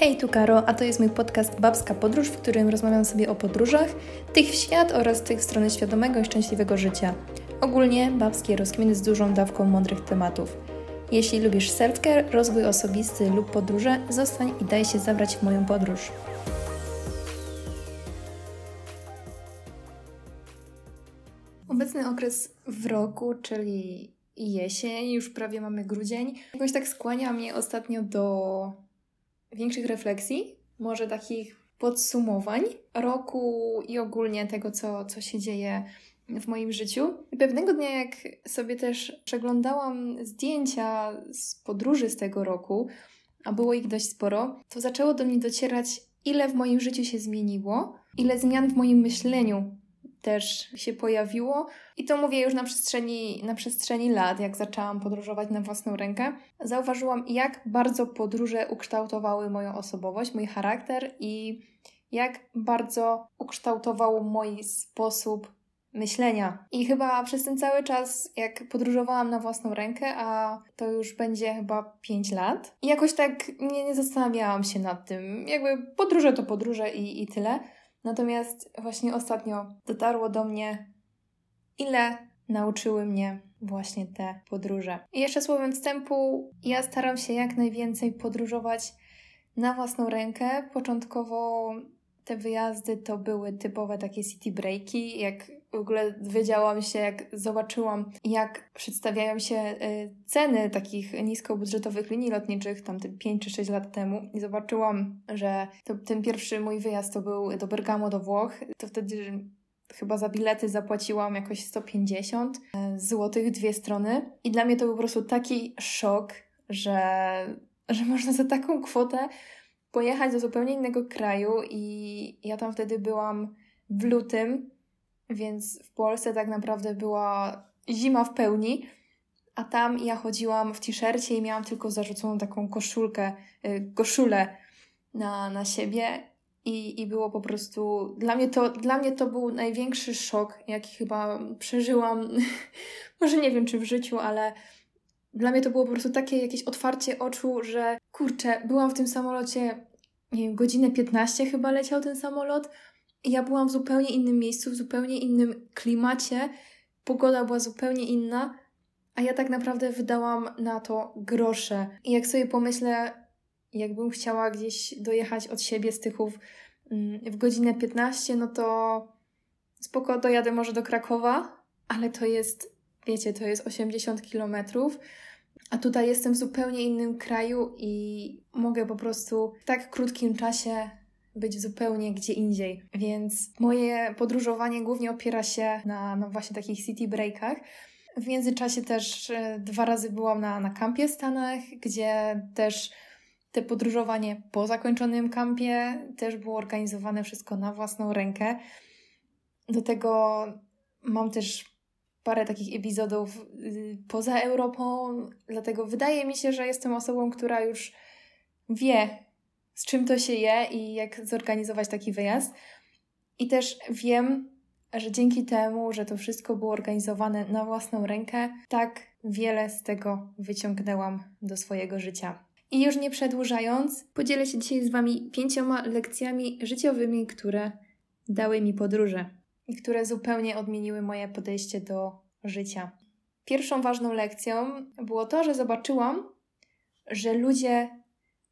Hej, tu Karo, a to jest mój podcast Babska Podróż, w którym rozmawiam sobie o podróżach, tych w świat oraz tych w stronę świadomego i szczęśliwego życia. Ogólnie babskie rozkminy z dużą dawką mądrych tematów. Jeśli lubisz self-care, rozwój osobisty lub podróże, zostań i daj się zabrać w moją podróż. Obecny okres w roku, czyli jesień, już prawie mamy grudzień, jakoś tak skłania mnie ostatnio do większych refleksji, może takich podsumowań roku i ogólnie tego, co, co się dzieje w moim życiu. Pewnego dnia, jak sobie też przeglądałam zdjęcia z podróży z tego roku, a było ich dość sporo, to zaczęło do mnie docierać, ile w moim życiu się zmieniło, ile zmian w moim myśleniu też się pojawiło. I to mówię już na przestrzeni, na przestrzeni lat, jak zaczęłam podróżować na własną rękę. Zauważyłam, jak bardzo podróże ukształtowały moją osobowość, mój charakter i jak bardzo ukształtowało mój sposób myślenia. I chyba przez ten cały czas, jak podróżowałam na własną rękę, a to już będzie chyba 5 lat, jakoś tak nie, nie zastanawiałam się nad tym. Jakby podróże to podróże i, i tyle. Natomiast właśnie ostatnio dotarło do mnie, ile nauczyły mnie właśnie te podróże. I jeszcze słowem wstępu, ja staram się jak najwięcej podróżować na własną rękę. Początkowo te wyjazdy to były typowe takie city breaki, jak w ogóle dowiedziałam się, jak zobaczyłam, jak przedstawiają się y, ceny takich niskobudżetowych linii lotniczych, tam 5 czy 6 lat temu, i zobaczyłam, że to, ten pierwszy mój wyjazd to był do Bergamo, do Włoch, to wtedy chyba za bilety zapłaciłam jakoś 150 y, złotych dwie strony. I dla mnie to był po prostu taki szok, że, że można za taką kwotę pojechać do zupełnie innego kraju. I ja tam wtedy byłam w lutym, więc w Polsce tak naprawdę była zima w pełni, a tam ja chodziłam w t-shircie i miałam tylko zarzuconą taką koszulkę, y, koszulę na, na siebie i, i było po prostu, dla mnie, to, dla mnie to był największy szok, jaki chyba przeżyłam, może nie wiem czy w życiu, ale dla mnie to było po prostu takie jakieś otwarcie oczu, że kurczę, byłam w tym samolocie, nie wiem, godzinę 15 chyba leciał ten samolot. Ja byłam w zupełnie innym miejscu, w zupełnie innym klimacie. Pogoda była zupełnie inna, a ja tak naprawdę wydałam na to grosze. I jak sobie pomyślę, jakbym chciała gdzieś dojechać od siebie z Tychów mm, w godzinę 15, no to spoko dojadę może do Krakowa, ale to jest, wiecie, to jest 80 kilometrów a tutaj jestem w zupełnie innym kraju i mogę po prostu w tak krótkim czasie być zupełnie gdzie indziej. Więc moje podróżowanie głównie opiera się na, właśnie takich city breakach. W międzyczasie też e, dwa razy byłam na, na kampie w Stanach, gdzie też te podróżowanie po zakończonym kampie też było organizowane wszystko na własną rękę. Do tego mam też parę takich epizodów y, poza Europą, dlatego wydaje mi się, że jestem osobą, która już wie, z czym to się je i jak zorganizować taki wyjazd. I też wiem, że dzięki temu, że to wszystko było organizowane na własną rękę, tak wiele z tego wyciągnęłam do swojego życia. I już nie przedłużając, podzielę się dzisiaj z Wami pięcioma lekcjami życiowymi, które dały mi podróże i które zupełnie odmieniły moje podejście do życia. Pierwszą ważną lekcją było to, że zobaczyłam, że ludzie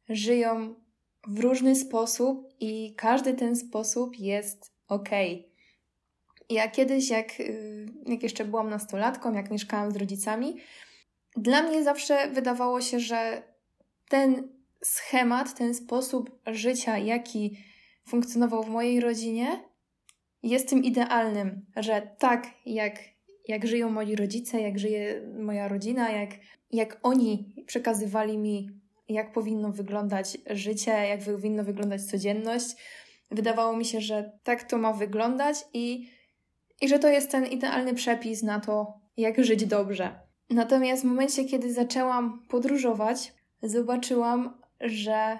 żyją w różny sposób i każdy ten sposób jest ok. Ja kiedyś, jak, y, jak jeszcze byłam nastolatką, jak mieszkałam z rodzicami, dla mnie zawsze wydawało się, że ten schemat, ten sposób życia, jaki funkcjonował w mojej rodzinie, jest tym idealnym, że tak jak, jak żyją moi rodzice, jak żyje moja rodzina, jak, jak oni przekazywali mi, jak powinno wyglądać życie, jak powinno wyglądać codzienność, wydawało mi się, że tak to ma wyglądać i, i że to jest ten idealny przepis na to, jak żyć dobrze. Natomiast w momencie, kiedy zaczęłam podróżować, zobaczyłam, że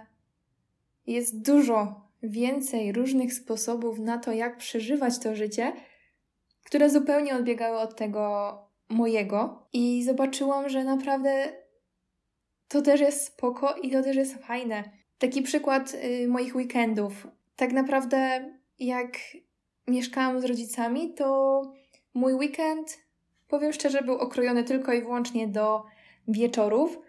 jest dużo więcej różnych sposobów na to, jak przeżywać to życie, które zupełnie odbiegały od tego mojego. I zobaczyłam, że naprawdę to też jest spoko i to też jest fajne. Taki przykład y, moich weekendów. Tak naprawdę, jak mieszkałam z rodzicami, to mój weekend, powiem szczerze, był okrojony tylko i wyłącznie do wieczorów,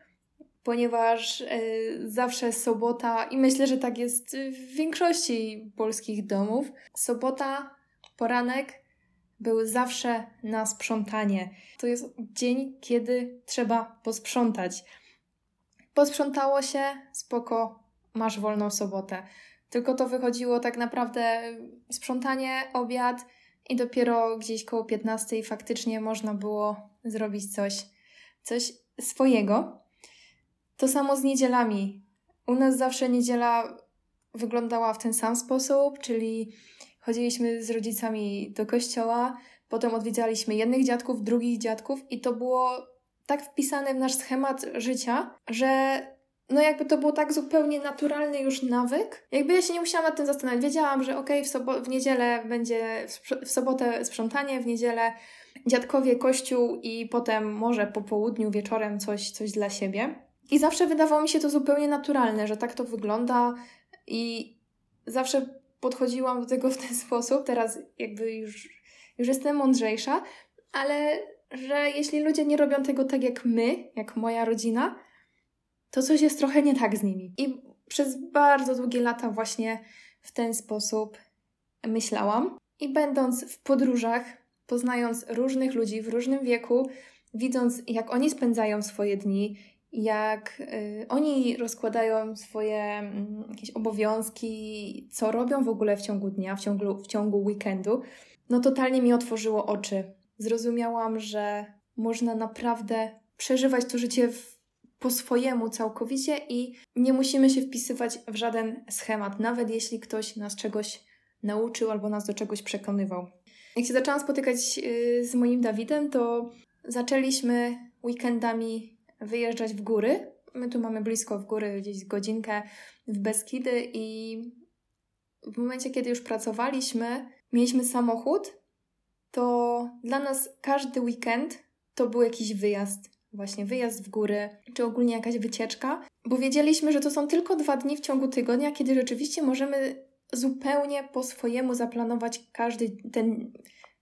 ponieważ y, zawsze sobota, i myślę, że tak jest w większości polskich domów, sobota, poranek był zawsze na sprzątanie. To jest dzień, kiedy trzeba posprzątać. Posprzątało się, spoko, masz wolną sobotę. Tylko to wychodziło tak naprawdę sprzątanie, obiad i dopiero gdzieś koło 15 faktycznie można było zrobić coś, coś swojego. To samo z niedzielami. U nas zawsze niedziela wyglądała w ten sam sposób, czyli chodziliśmy z rodzicami do kościoła, potem odwiedzaliśmy jednych dziadków, drugich dziadków i to było tak wpisane w nasz schemat życia, że no jakby to było tak zupełnie naturalny już nawyk. Jakby ja się nie musiałam nad tym zastanawiać. Wiedziałam, że okej, okay, w, sobo- w niedzielę będzie, w sobotę sprzątanie, w niedzielę dziadkowie, kościół i potem może po południu, wieczorem coś, coś dla siebie. I zawsze wydawało mi się to zupełnie naturalne, że tak to wygląda i zawsze podchodziłam do tego w ten sposób. Teraz jakby już, już jestem mądrzejsza, ale że jeśli ludzie nie robią tego tak jak my, jak moja rodzina, to coś jest trochę nie tak z nimi. I przez bardzo długie lata właśnie w ten sposób myślałam. I będąc w podróżach, poznając różnych ludzi w różnym wieku, widząc jak oni spędzają swoje dni, jak y, oni rozkładają swoje y, jakieś obowiązki, co robią w ogóle w ciągu dnia, w ciągu, w ciągu weekendu, no totalnie mi otworzyło oczy. Zrozumiałam, że można naprawdę przeżywać to życie w, po swojemu całkowicie i nie musimy się wpisywać w żaden schemat, nawet jeśli ktoś nas czegoś nauczył albo nas do czegoś przekonywał. Jak się zaczęłam spotykać y, z moim Dawidem, to zaczęliśmy weekendami wyjeżdżać w góry. My tu mamy blisko w góry, gdzieś godzinkę w Beskidy i w momencie, kiedy już pracowaliśmy, mieliśmy samochód, to dla nas każdy weekend to był jakiś wyjazd. Właśnie wyjazd w góry, czy ogólnie jakaś wycieczka, bo wiedzieliśmy, że to są tylko dwa dni w ciągu tygodnia, kiedy rzeczywiście możemy zupełnie po swojemu zaplanować każdy ten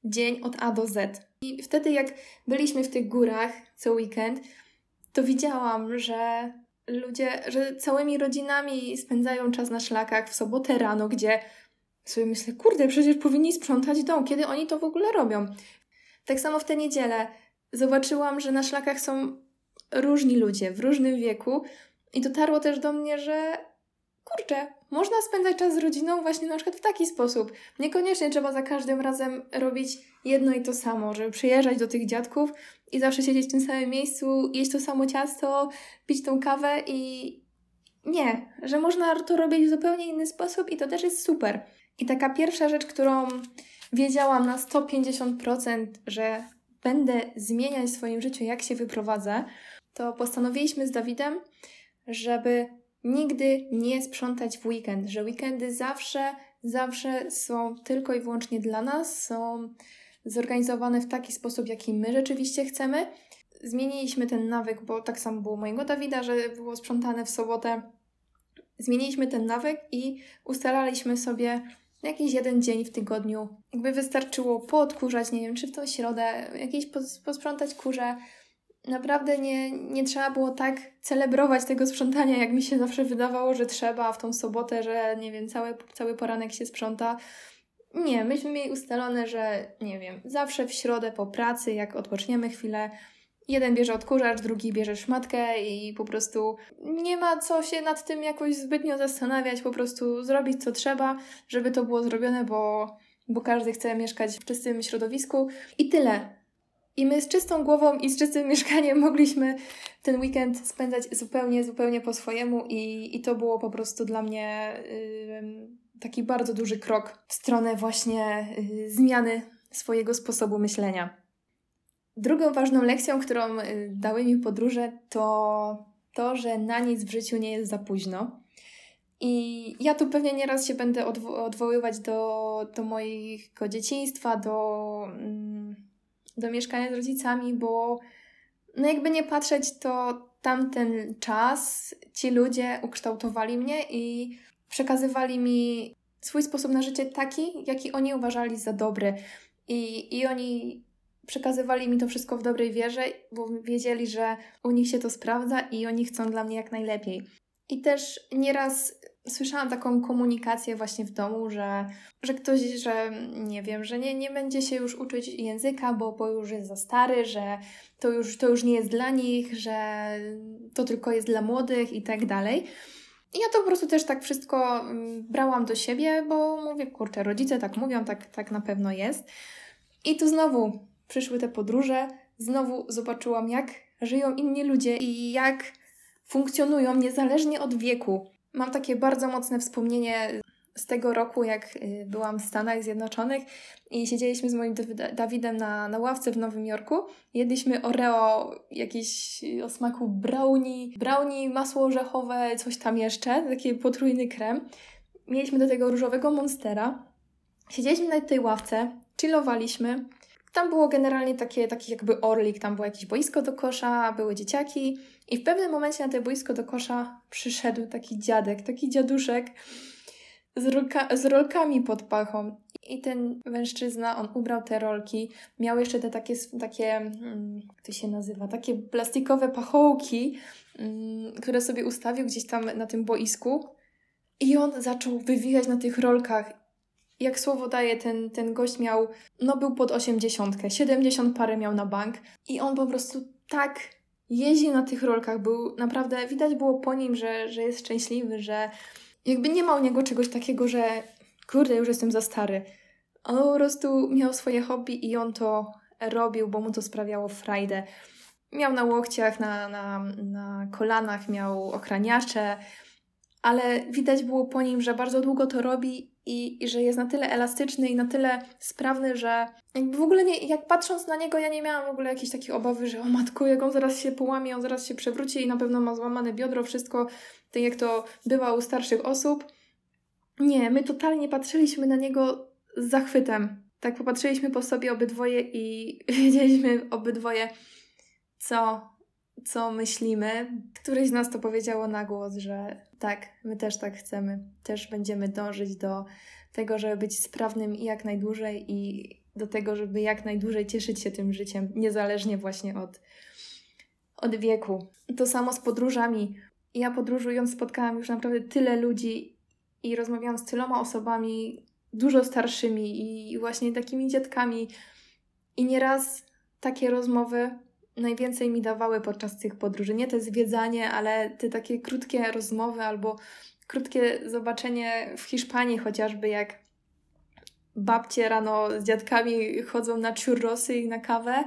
dzień od A do Z. I wtedy, jak byliśmy w tych górach co weekend, to widziałam, że ludzie, że całymi rodzinami spędzają czas na szlakach w sobotę rano, gdzie sobie myślę, kurde, przecież powinni sprzątać dom, kiedy oni to w ogóle robią. Tak samo w tę niedzielę zobaczyłam, że na szlakach są różni ludzie w różnym wieku i dotarło też do mnie, że kurczę, można spędzać czas z rodziną właśnie na przykład w taki sposób. Niekoniecznie trzeba za każdym razem robić jedno i to samo, żeby przyjeżdżać do tych dziadków i zawsze siedzieć w tym samym miejscu, jeść to samo ciasto, pić tą kawę i nie, że można to robić w zupełnie inny sposób i to też jest super. I taka pierwsza rzecz, którą wiedziałam na 150%, że będę zmieniać w swoim życiu, jak się wyprowadzę, to postanowiliśmy z Dawidem, żeby nigdy nie sprzątać w weekend, że weekendy zawsze, zawsze są tylko i wyłącznie dla nas, są zorganizowane w taki sposób, jaki my rzeczywiście chcemy. Zmieniliśmy ten nawyk, bo tak samo było mojego Dawida, że było sprzątane w sobotę. Zmieniliśmy ten nawyk i ustalaliśmy sobie jakiś jeden dzień w tygodniu. Jakby wystarczyło poodkurzać, nie wiem, czy w tą środę, jakieś posprzątać kurze, naprawdę nie, nie trzeba było tak celebrować tego sprzątania, jak mi się zawsze wydawało, że trzeba w tą sobotę, że nie wiem, cały, cały poranek się sprząta. Nie, myśmy mieli ustalone, że nie wiem, zawsze w środę po pracy, jak odpoczniemy chwilę, jeden bierze odkurzacz, drugi bierze szmatkę i po prostu nie ma co się nad tym jakoś zbytnio zastanawiać, po prostu zrobić co trzeba, żeby to było zrobione, bo, bo każdy chce mieszkać w czystym środowisku i tyle. I my z czystą głową i z czystym mieszkaniem mogliśmy ten weekend spędzać zupełnie, zupełnie po swojemu i, i to było po prostu dla mnie yy, taki bardzo duży krok w stronę właśnie yy, zmiany swojego sposobu myślenia. Drugą ważną lekcją, którą yy, dały mi podróże, to to, że na nic w życiu nie jest za późno. I ja tu pewnie nieraz się będę odwo- odwoływać do, do mojego dzieciństwa, do. Mm, do mieszkania z rodzicami, bo no jakby nie patrzeć, to tamten czas ci ludzie ukształtowali mnie i przekazywali mi swój sposób na życie taki, jaki oni uważali za dobry. I, I oni przekazywali mi to wszystko w dobrej wierze, bo wiedzieli, że u nich się to sprawdza i oni chcą dla mnie jak najlepiej. I też nieraz słyszałam taką komunikację właśnie w domu, że, że ktoś, że nie wiem, że nie, nie będzie się już uczyć języka, bo, bo już jest za stary, że to już, to już nie jest dla nich, że to tylko jest dla młodych i tak dalej. I ja to po prostu też tak wszystko mm, brałam do siebie, bo mówię, kurczę, rodzice tak mówią, tak, tak na pewno jest. I tu znowu przyszły te podróże, znowu zobaczyłam, jak żyją inni ludzie i jak funkcjonują niezależnie od wieku. Mam takie bardzo mocne wspomnienie z tego roku, jak y, byłam w Stanach Zjednoczonych i siedzieliśmy z moim Dawidem na, na ławce w Nowym Jorku. Jedliśmy Oreo, jakiś o smaku brownie, brownie, masło orzechowe, coś tam jeszcze, taki potrójny krem. Mieliśmy do tego różowego monstera. Siedzieliśmy na tej ławce, chillowaliśmy. Tam było generalnie takie, taki jakby orlik, tam było jakieś boisko do kosza, były dzieciaki i w pewnym momencie na to boisko do kosza przyszedł taki dziadek, taki dziaduszek z, rolka, z rolkami pod pachą. I ten mężczyzna, on ubrał te rolki, miał jeszcze te takie, takie hmm, jak to się nazywa, takie plastikowe pachołki, hmm, które sobie ustawił gdzieś tam na tym boisku. I on zaczął wywijać na tych rolkach. Jak słowo daje, ten, ten gość miał, no był pod 80, 70 parę miał na bank. I on po prostu tak jeździł na tych rolkach, był naprawdę, widać było po nim, że, że jest szczęśliwy, że jakby nie ma u niego czegoś takiego, że kurde, już jestem za stary. On po prostu miał swoje hobby i on to robił, bo mu to sprawiało frajdę. Miał na łokciach, na, na, na kolanach, miał okraniacze, ale widać było po nim, że bardzo długo to robi i, i że jest na tyle elastyczny i na tyle sprawny, że w ogóle nie, jak patrząc na niego, ja nie miałam w ogóle jakiejś takiej obawy, że o matko, jak on zaraz się połamie, on zaraz się przewróci i na pewno ma złamane biodro, wszystko, tak jak to bywa u starszych osób. Nie, my totalnie patrzyliśmy na niego z zachwytem. Tak popatrzyliśmy po sobie obydwoje i wiedzieliśmy obydwoje, co, co myślimy. Któreś z nas to powiedziało na głos, że tak, my też tak chcemy. Też będziemy dążyć do tego, żeby być sprawnym i jak najdłużej i do tego, żeby jak najdłużej cieszyć się tym życiem, niezależnie właśnie od, od wieku. To samo z podróżami. Ja podróżując spotkałam już naprawdę tyle ludzi i rozmawiałam z tyloma osobami dużo starszymi i właśnie takimi dziadkami. I nieraz takie rozmowy najwięcej mi dawały podczas tych podróży. Nie te zwiedzanie, ale te takie krótkie rozmowy albo krótkie zobaczenie w Hiszpanii chociażby, jak babcie rano z dziadkami chodzą na churrosy i na kawę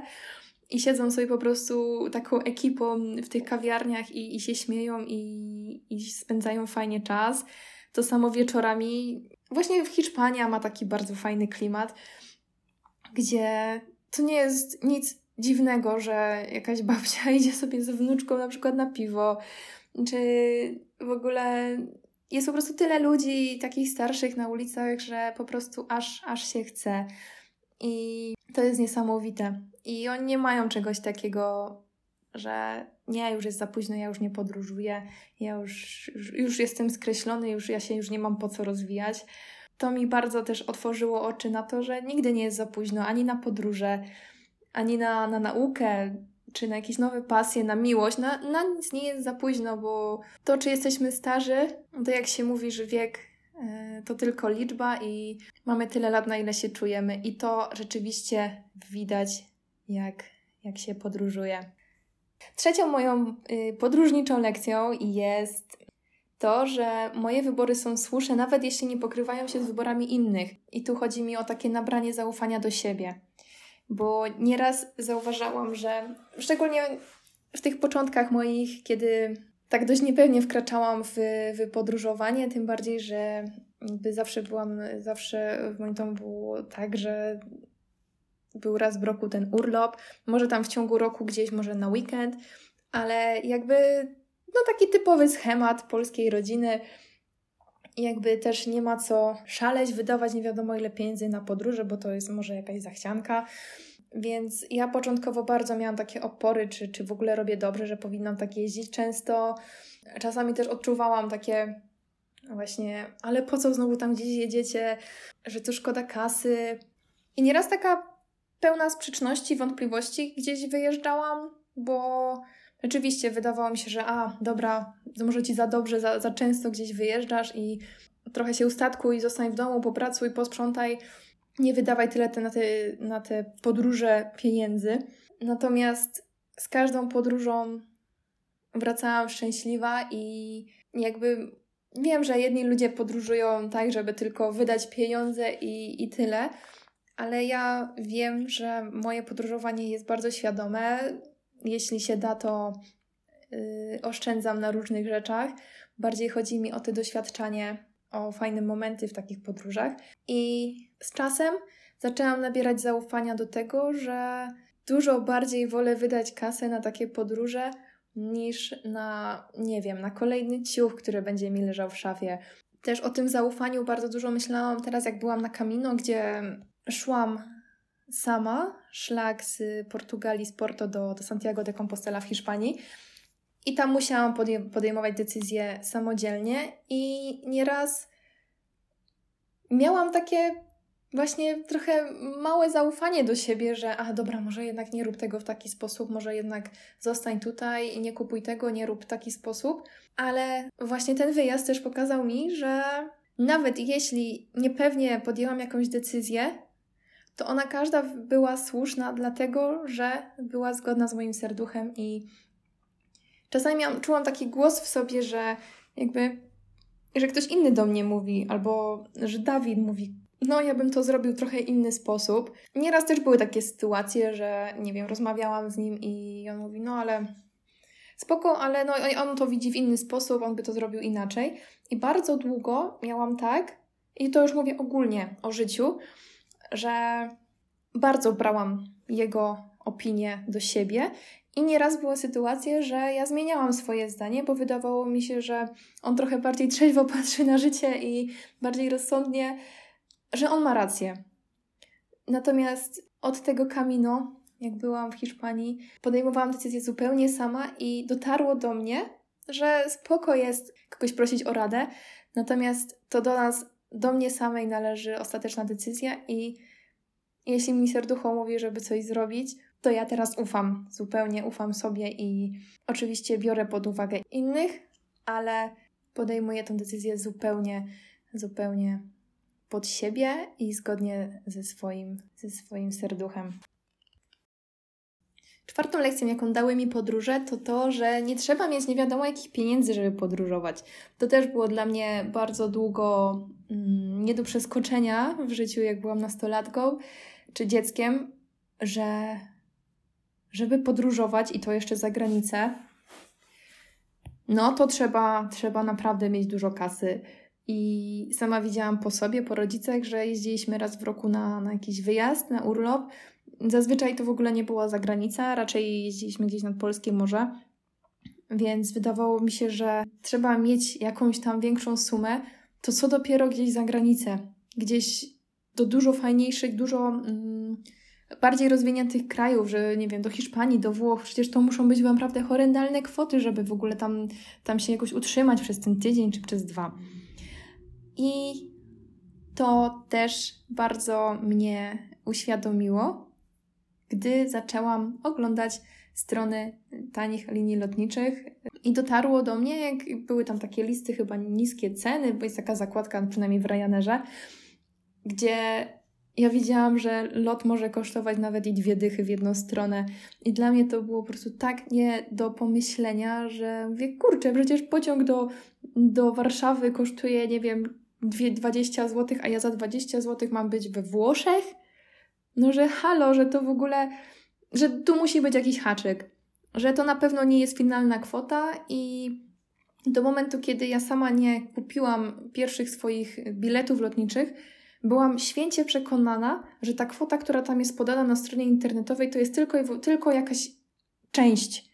i siedzą sobie po prostu taką ekipą w tych kawiarniach i, i się śmieją i, i spędzają fajnie czas. To samo wieczorami. Właśnie w Hiszpanii ma taki bardzo fajny klimat, gdzie to nie jest nic dziwnego, że jakaś babcia idzie sobie z wnuczką na przykład na piwo, czy w ogóle jest po prostu tyle ludzi takich starszych na ulicach, że po prostu aż, aż się chce. I to jest niesamowite. I oni nie mają czegoś takiego, że nie, już jest za późno, ja już nie podróżuję, ja już, już jestem skreślony, już ja się już nie mam po co rozwijać. To mi bardzo też otworzyło oczy na to, że nigdy nie jest za późno ani na podróże, ani na, na naukę, czy na jakieś nowe pasje, na miłość. Na, na nic nie jest za późno, bo to, czy jesteśmy starzy, to jak się mówi, że wiek e, to tylko liczba i mamy tyle lat, na ile się czujemy. I to rzeczywiście widać, jak, jak się podróżuje. Trzecią moją y, podróżniczą lekcją jest to, że moje wybory są słuszne, nawet jeśli nie pokrywają się z wyborami innych. I tu chodzi mi o takie nabranie zaufania do siebie bo nieraz zauważałam, że szczególnie w tych początkach moich, kiedy tak dość niepewnie wkraczałam w, w podróżowanie, tym bardziej, że zawsze byłam, zawsze w moim domu było tak, że był raz w roku ten urlop, może tam w ciągu roku gdzieś, może na weekend, ale jakby no taki typowy schemat polskiej rodziny. Jakby też nie ma co szaleć, wydawać nie wiadomo ile pieniędzy na podróże, bo to jest może jakaś zachcianka. Więc ja początkowo bardzo miałam takie opory, czy, czy w ogóle robię dobrze, że powinnam tak jeździć często. Czasami też odczuwałam takie właśnie, ale po co znowu tam gdzieś jedziecie, że to szkoda kasy. I nieraz taka pełna sprzeczności, wątpliwości gdzieś wyjeżdżałam, bo rzeczywiście wydawało mi się, że a, dobra, może ci za dobrze, za, za często gdzieś wyjeżdżasz i trochę się ustatkuj, zostań w domu, popracuj, posprzątaj, nie wydawaj tyle te, na, te, na te podróże pieniędzy. Natomiast z każdą podróżą wracałam szczęśliwa i jakby wiem, że jedni ludzie podróżują tak, żeby tylko wydać pieniądze i, i tyle, ale ja wiem, że moje podróżowanie jest bardzo świadome. Jeśli się da, to yy, oszczędzam na różnych rzeczach. Bardziej chodzi mi o to doświadczanie, o fajne momenty w takich podróżach. I z czasem zaczęłam nabierać zaufania do tego, że dużo bardziej wolę wydać kasę na takie podróże niż na, nie wiem, na kolejny ciuch, który będzie mi leżał w szafie. Też o tym zaufaniu bardzo dużo myślałam teraz, jak byłam na Camino, gdzie szłam sama, szlak z Portugalii, z Porto do, do Santiago de Compostela w Hiszpanii. I tam musiałam podejmować decyzje samodzielnie, i nieraz miałam takie właśnie trochę małe zaufanie do siebie, że a dobra, może jednak nie rób tego w taki sposób, może jednak zostań tutaj i nie kupuj tego, nie rób w taki sposób. Ale właśnie ten wyjazd też pokazał mi, że nawet jeśli niepewnie podjęłam jakąś decyzję, to ona każda była słuszna, dlatego że była zgodna z moim serduchem i czasami miałam, czułam taki głos w sobie, że jakby, że ktoś inny do mnie mówi, albo że Dawid mówi, no ja bym to zrobił trochę inny sposób. Nieraz też były takie sytuacje, że nie wiem, rozmawiałam z nim i on mówi, no ale spoko, ale no on to widzi w inny sposób, on by to zrobił inaczej. I bardzo długo miałam tak, i to już mówię ogólnie o życiu, że bardzo brałam jego opinię do siebie i nieraz były sytuacje, że ja zmieniałam swoje zdanie, bo wydawało mi się, że on trochę bardziej trzeźwo patrzy na życie i bardziej rozsądnie że on ma rację. Natomiast od tego Camino, jak byłam w Hiszpanii, podejmowałam decyzję zupełnie sama i dotarło do mnie, że spoko jest kogoś prosić o radę, natomiast to do nas, do mnie samej należy ostateczna decyzja i jeśli mi serducho mówi, żeby coś zrobić, to ja teraz ufam, zupełnie ufam sobie i oczywiście biorę pod uwagę innych, ale podejmuję tę decyzję zupełnie, zupełnie pod siebie i zgodnie ze swoim, ze swoim serduchem. Czwartą lekcją, jaką dały mi podróże, to to, że nie trzeba mieć nie wiadomo jakich pieniędzy, żeby podróżować. To też było dla mnie bardzo długo mm, nie do przeskoczenia w życiu, jak byłam nastolatką czy dzieckiem, że żeby podróżować i to jeszcze za granicę, no to trzeba, trzeba naprawdę mieć dużo kasy. I sama widziałam po sobie, po rodzicach, że jeździliśmy raz w roku na, na jakiś wyjazd, na urlop. Zazwyczaj to w ogóle nie była zagranica, raczej jeździliśmy gdzieś nad polskie morze. Więc wydawało mi się, że trzeba mieć jakąś tam większą sumę, to co dopiero gdzieś za granicę, gdzieś do dużo fajniejszych, dużo mm, bardziej rozwiniętych krajów, że nie wiem, do Hiszpanii, do Włoch, przecież to muszą być naprawdę horrendalne kwoty, żeby w ogóle tam, tam się jakoś utrzymać przez ten tydzień czy przez dwa. I to też bardzo mnie uświadomiło, gdy zaczęłam oglądać strony tanich linii lotniczych i dotarło do mnie, jak były tam takie listy, chyba niskie ceny, bo jest taka zakładka, przynajmniej w Ryanerze, gdzie ja widziałam, że lot może kosztować nawet i dwie dychy w jedną stronę. I dla mnie to było po prostu tak nie do pomyślenia, że mówię, kurczę, przecież pociąg do, do Warszawy kosztuje, nie wiem, 20 zł, a ja za 20 zł mam być we Włoszech? No, że halo, że to w ogóle, że tu musi być jakiś haczyk, że to na pewno nie jest finalna kwota i do momentu, kiedy ja sama nie kupiłam pierwszych swoich biletów lotniczych, byłam święcie przekonana, że ta kwota, która tam jest podana na stronie internetowej, to jest tylko, tylko jakaś część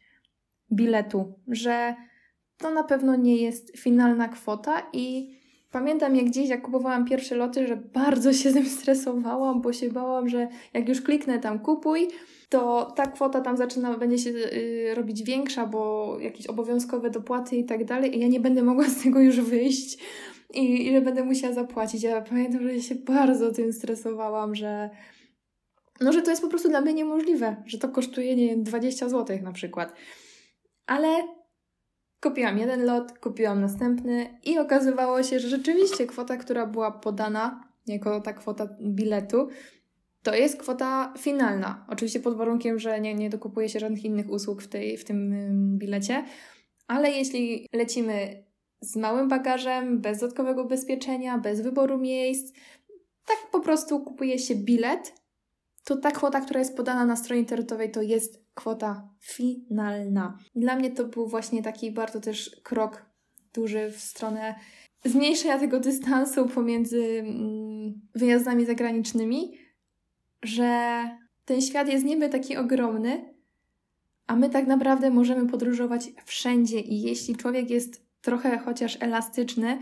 biletu, że to na pewno nie jest finalna kwota i Pamiętam jak gdzieś, jak kupowałam pierwsze loty, że bardzo się tym stresowałam, bo się bałam, że jak już kliknę tam kupuj, to ta kwota tam zaczyna, będzie się y, robić większa, bo jakieś obowiązkowe dopłaty i tak dalej, i ja nie będę mogła z tego już wyjść i, i że będę musiała zapłacić. Ja pamiętam, że się bardzo tym stresowałam, że no, że to jest po prostu dla mnie niemożliwe, że to kosztuje, nie wiem, 20 zł na przykład. Ale kupiłam jeden lot, kupiłam następny i okazywało się, że rzeczywiście kwota, która była podana jako ta kwota biletu, to jest kwota finalna. Oczywiście pod warunkiem, że nie, nie dokupuje się żadnych innych usług w, tej, w tym bilecie, ale jeśli lecimy z małym bagażem, bez dodatkowego ubezpieczenia, bez wyboru miejsc, tak po prostu kupuje się bilet, to ta kwota, która jest podana na stronie internetowej, to jest kwota finalna. Dla mnie to był właśnie taki bardzo też krok duży w stronę zmniejszenia tego dystansu pomiędzy mm, wyjazdami zagranicznymi, że ten świat jest niby taki ogromny, a my tak naprawdę możemy podróżować wszędzie i jeśli człowiek jest trochę chociaż elastyczny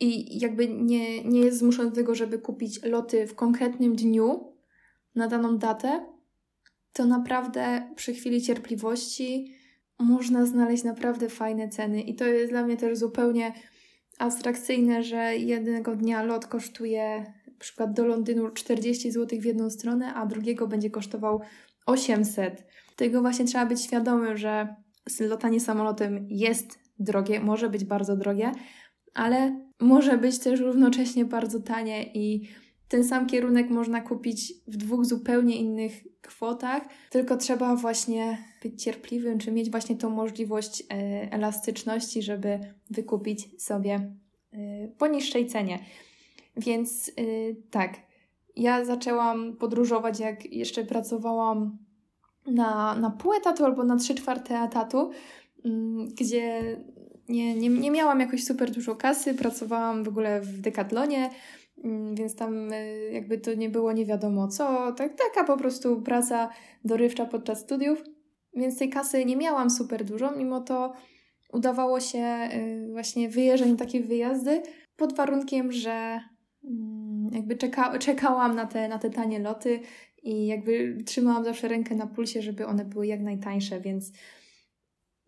i jakby nie, nie jest zmuszony do tego, żeby kupić loty w konkretnym dniu na daną datę, to naprawdę przy chwili cierpliwości można znaleźć naprawdę fajne ceny. I to jest dla mnie też zupełnie abstrakcyjne, że jednego dnia lot kosztuje przykład do Londynu 40 zł w jedną stronę, a drugiego będzie kosztował 800. Tego właśnie trzeba być świadomym, że lotanie samolotem jest drogie, może być bardzo drogie, ale może być też równocześnie bardzo tanie i ten sam kierunek można kupić w dwóch zupełnie innych kwotach, tylko trzeba właśnie być cierpliwym, czy mieć właśnie tą możliwość e, elastyczności, żeby wykupić sobie e, po niższej cenie. Więc e, tak, ja zaczęłam podróżować, jak jeszcze pracowałam na, na pół etatu albo na trzy czwarte etatu, mm, gdzie nie, nie, nie miałam jakoś super dużo kasy, pracowałam w ogóle w Decathlonie, Mm, więc tam y, jakby to nie było nie wiadomo co, tak, taka po prostu praca dorywcza podczas studiów. Więc tej kasy nie miałam super dużo, mimo to udawało się y, właśnie wyjeżdżać na takie wyjazdy pod warunkiem, że mm, jakby czeka, czekałam na te, na te tanie loty i jakby trzymałam zawsze rękę na pulsie, żeby one były jak najtańsze, więc,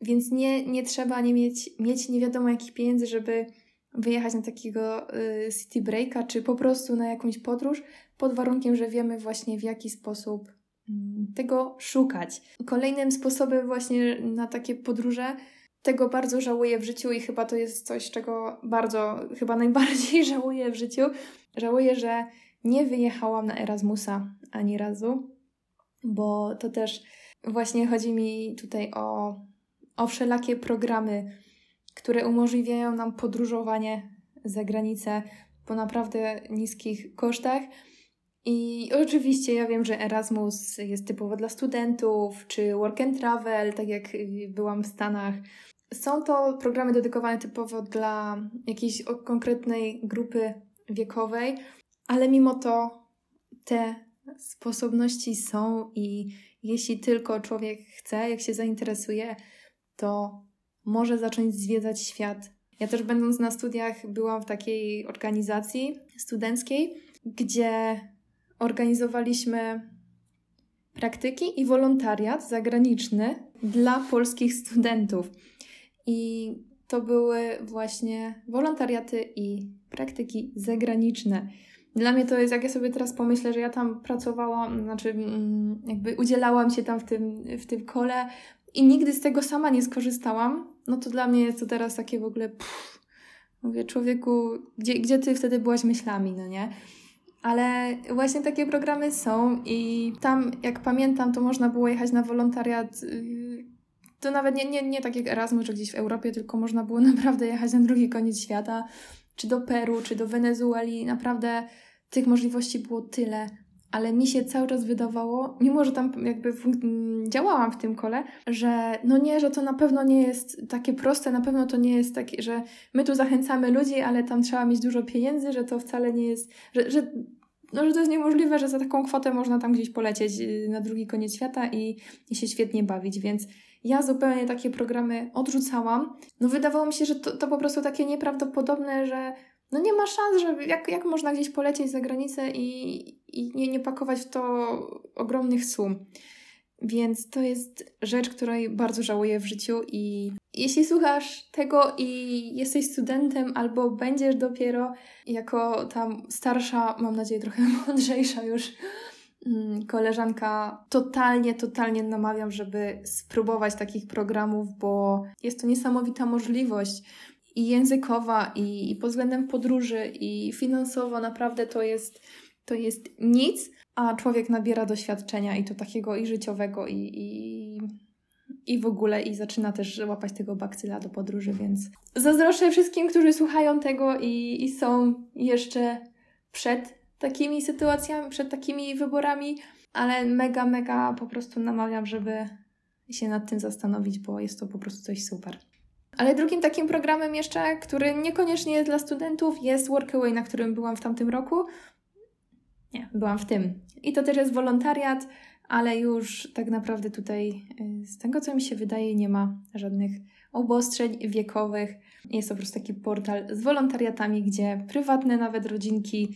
więc nie, nie trzeba nie mieć, mieć nie wiadomo jakich pieniędzy, żeby wyjechać na takiego y, city breaka, czy po prostu na jakąś podróż, pod warunkiem, że wiemy właśnie w jaki sposób mm, tego szukać. Kolejnym sposobem właśnie na takie podróże, tego bardzo żałuję w życiu i chyba to jest coś, czego bardzo, chyba najbardziej żałuję w życiu. Żałuję, że nie wyjechałam na Erasmusa ani razu, bo to też właśnie chodzi mi tutaj o, o wszelakie programy które umożliwiają nam podróżowanie za granicę po naprawdę niskich kosztach. I oczywiście ja wiem, że Erasmus jest typowo dla studentów, czy work and travel, tak jak byłam w Stanach. Są to programy dedykowane typowo dla jakiejś konkretnej grupy wiekowej, ale mimo to te sposobności są i jeśli tylko człowiek chce, jak się zainteresuje, to może zacząć zwiedzać świat. Ja też będąc na studiach byłam w takiej organizacji studenckiej, gdzie organizowaliśmy praktyki i wolontariat zagraniczny dla polskich studentów. I to były właśnie wolontariaty i praktyki zagraniczne. Dla mnie to jest, jak ja sobie teraz pomyślę, że ja tam pracowałam, znaczy mm, jakby udzielałam się tam w tym, w tym kole, i nigdy z tego sama nie skorzystałam, no to dla mnie jest to teraz takie w ogóle pff, mówię, człowieku, gdzie, gdzie ty wtedy byłaś myślami, no nie? Ale właśnie takie programy są i tam, jak pamiętam, to można było jechać na wolontariat. Y, to nawet nie, nie, nie tak jak Erasmus, czy gdzieś w Europie, tylko można było naprawdę jechać na drugi koniec świata, czy do Peru, czy do Wenezueli. Naprawdę tych możliwości było tyle ale mi się cały czas wydawało, mimo że tam jakby działałam w tym kole, że no nie, że to na pewno nie jest takie proste, na pewno to nie jest takie, że my tu zachęcamy ludzi, ale tam trzeba mieć dużo pieniędzy, że to wcale nie jest, że, że no, że to jest niemożliwe, że za taką kwotę można tam gdzieś polecieć y, na drugi koniec świata i, i się świetnie bawić, więc ja zupełnie takie programy odrzucałam. No wydawało mi się, że to, to po prostu takie nieprawdopodobne, że no nie ma szans, żeby jak, jak można gdzieś polecieć za granicę i, i nie, nie pakować w to ogromnych sum. Więc to jest rzecz, której bardzo żałuję w życiu i jeśli słuchasz tego i jesteś studentem albo będziesz dopiero jako tam starsza, mam nadzieję trochę mądrzejsza już mm, koleżanka, totalnie, totalnie namawiam, żeby spróbować takich programów, bo jest to niesamowita możliwość i językowa, i, i pod względem podróży, i finansowo naprawdę to jest, to jest nic, a człowiek nabiera doświadczenia i to takiego i życiowego, i, i, i w ogóle, i zaczyna też łapać tego bakcyla do podróży, więc zazdroszczę wszystkim, którzy słuchają tego i, i są jeszcze przed takimi sytuacjami, przed takimi wyborami, ale mega, mega po prostu namawiam, żeby się nad tym zastanowić, bo jest to po prostu coś super. Ale drugim takim programem jeszcze, który niekoniecznie jest dla studentów, jest Workaway, na którym byłam w tamtym roku. Nie, byłam w tym. I to też jest wolontariat, ale już tak naprawdę tutaj, y, z tego co mi się wydaje, nie ma żadnych obostrzeń wiekowych. Jest to po prostu taki portal z wolontariatami, gdzie prywatne nawet rodzinki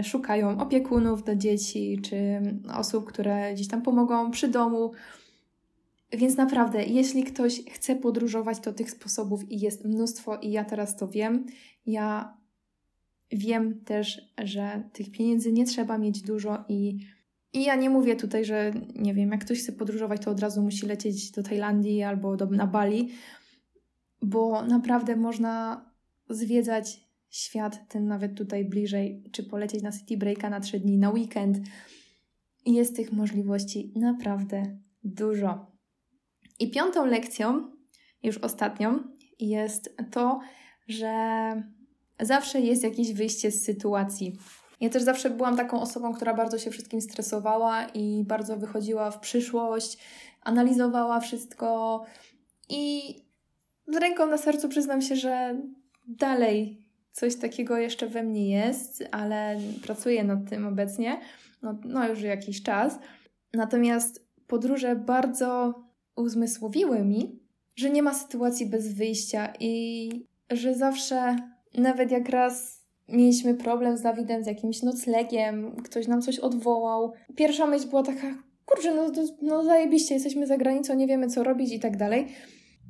y, szukają opiekunów do dzieci, czy osób, które gdzieś tam pomogą przy domu, więc naprawdę, jeśli ktoś chce podróżować, to tych sposobów jest mnóstwo, i ja teraz to wiem. Ja wiem też, że tych pieniędzy nie trzeba mieć dużo i, i ja nie mówię tutaj, że nie wiem, jak ktoś chce podróżować, to od razu musi lecieć do Tajlandii albo do, na Bali, bo naprawdę można zwiedzać świat ten nawet tutaj bliżej, czy polecieć na City Breaka na trzy dni, na weekend. Jest tych możliwości naprawdę dużo. I piątą lekcją, już ostatnią, jest to, że zawsze jest jakieś wyjście z sytuacji. Ja też zawsze byłam taką osobą, która bardzo się wszystkim stresowała i bardzo wychodziła w przyszłość, analizowała wszystko i z ręką na sercu przyznam się, że dalej coś takiego jeszcze we mnie jest, ale pracuję nad tym obecnie, no, no już jakiś czas. Natomiast podróże bardzo uzmysłowiły mi, że nie ma sytuacji bez wyjścia i że zawsze, nawet jak raz mieliśmy problem z Dawidem, z jakimś noclegiem, ktoś nam coś odwołał, pierwsza myśl była taka, kurczę, no, no zajebiście, jesteśmy za granicą, nie wiemy co robić i tak dalej.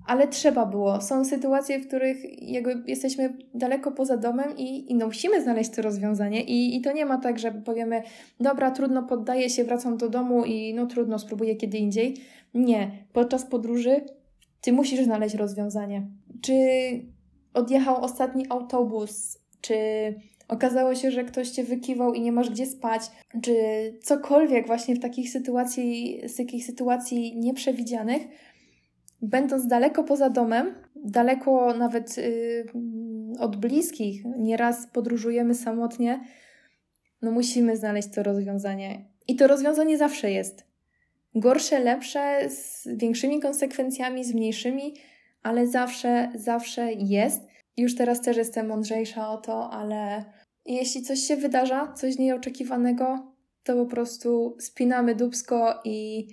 Ale trzeba było. Są sytuacje, w których jakby jesteśmy daleko poza domem i, i no musimy znaleźć to rozwiązanie. I, I to nie ma tak, że powiemy, dobra, trudno, poddaję się, wracam do domu i no trudno, spróbuję kiedy indziej. Nie. Podczas podróży ty musisz znaleźć rozwiązanie. Czy odjechał ostatni autobus, czy okazało się, że ktoś cię wykiwał i nie masz gdzie spać, czy cokolwiek właśnie w takich sytuacji, z takich sytuacji nieprzewidzianych, będąc daleko poza domem, daleko nawet yy, od bliskich, nieraz podróżujemy samotnie, no musimy znaleźć to rozwiązanie. I to rozwiązanie zawsze jest. Gorsze, lepsze, z większymi konsekwencjami, z mniejszymi, ale zawsze, zawsze jest. Już teraz też jestem mądrzejsza o to, ale jeśli coś się wydarza, coś nieoczekiwanego, to po prostu spinamy dubsko i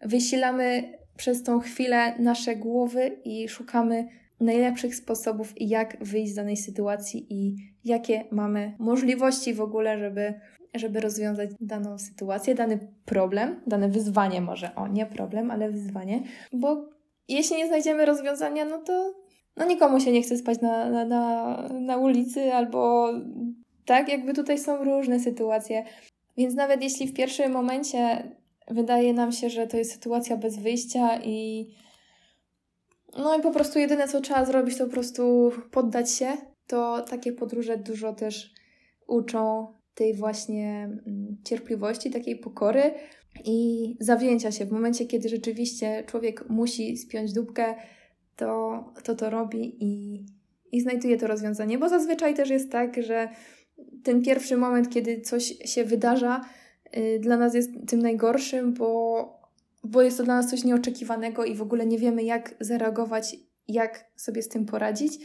wysilamy przez tą chwilę nasze głowy i szukamy najlepszych sposobów, jak wyjść z danej sytuacji i jakie mamy możliwości w ogóle, żeby żeby rozwiązać daną sytuację, dany problem, dane wyzwanie może, o nie problem, ale wyzwanie, bo jeśli nie znajdziemy rozwiązania, no to no nikomu się nie chce spać na, na, na, na ulicy albo tak, jakby tutaj są różne sytuacje. Więc nawet jeśli w pierwszym momencie wydaje nam się, że to jest sytuacja bez wyjścia i no i po prostu jedyne co trzeba zrobić to po prostu poddać się, to takie podróże dużo też uczą tej właśnie mm, cierpliwości, takiej pokory i zawzięcia się. W momencie, kiedy rzeczywiście człowiek musi spiąć dupkę, to to, to robi i, i znajduje to rozwiązanie, bo zazwyczaj też jest tak, że ten pierwszy moment, kiedy coś się wydarza, yy, dla nas jest tym najgorszym, bo, bo jest to dla nas coś nieoczekiwanego i w ogóle nie wiemy, jak zareagować, jak sobie z tym poradzić.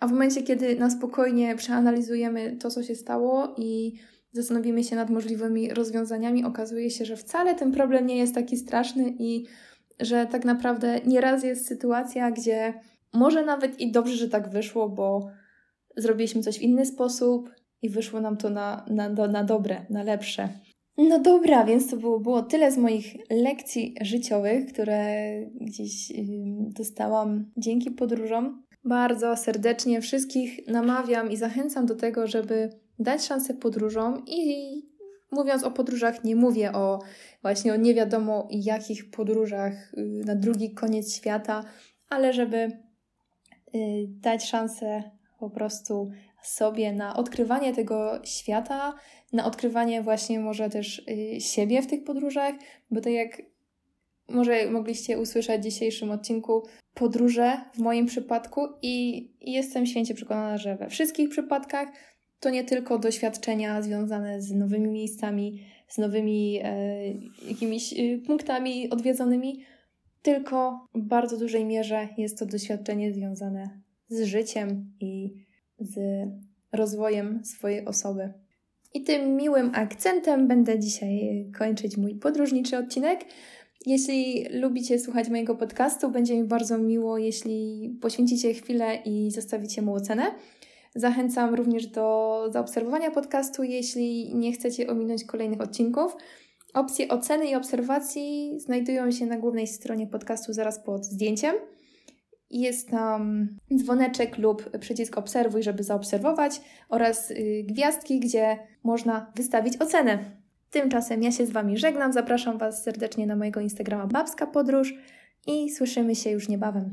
A w momencie, kiedy na spokojnie przeanalizujemy to, co się stało i zastanowimy się nad możliwymi rozwiązaniami, okazuje się, że wcale ten problem nie jest taki straszny i że tak naprawdę nieraz jest sytuacja, gdzie może nawet i dobrze, że tak wyszło, bo zrobiliśmy coś w inny sposób i wyszło nam to na, na, na dobre, na lepsze. No dobra, więc to było, było tyle z moich lekcji życiowych, które gdzieś dostałam dzięki podróżom. Bardzo serdecznie wszystkich namawiam i zachęcam do tego, żeby dać szansę podróżom i mówiąc o podróżach, nie mówię o właśnie o nie wiadomo jakich podróżach y, na drugi koniec świata, ale żeby y, dać szansę po prostu sobie na odkrywanie tego świata, na odkrywanie właśnie może też y, siebie w tych podróżach, bo tak jak może mogliście usłyszeć w dzisiejszym odcinku, podróże w moim przypadku i jestem święcie przekonana, że we wszystkich przypadkach to nie tylko doświadczenia związane z nowymi miejscami, z nowymi e, jakimiś e, punktami odwiedzonymi, tylko w bardzo dużej mierze jest to doświadczenie związane z życiem i z rozwojem swojej osoby. I tym miłym akcentem będę dzisiaj kończyć mój podróżniczy odcinek. Jeśli lubicie słuchać mojego podcastu, będzie mi bardzo miło, jeśli poświęcicie chwilę i zostawicie mu ocenę. Zachęcam również do zaobserwowania podcastu, jeśli nie chcecie ominąć kolejnych odcinków. Opcje oceny i obserwacji znajdują się na głównej stronie podcastu zaraz pod zdjęciem. Jest tam dzwoneczek lub przycisk obserwuj, żeby zaobserwować oraz y, gwiazdki, gdzie można wystawić ocenę. Tymczasem ja się z Wami żegnam, zapraszam Was serdecznie na mojego Instagrama Babska Podróż i słyszymy się już niebawem.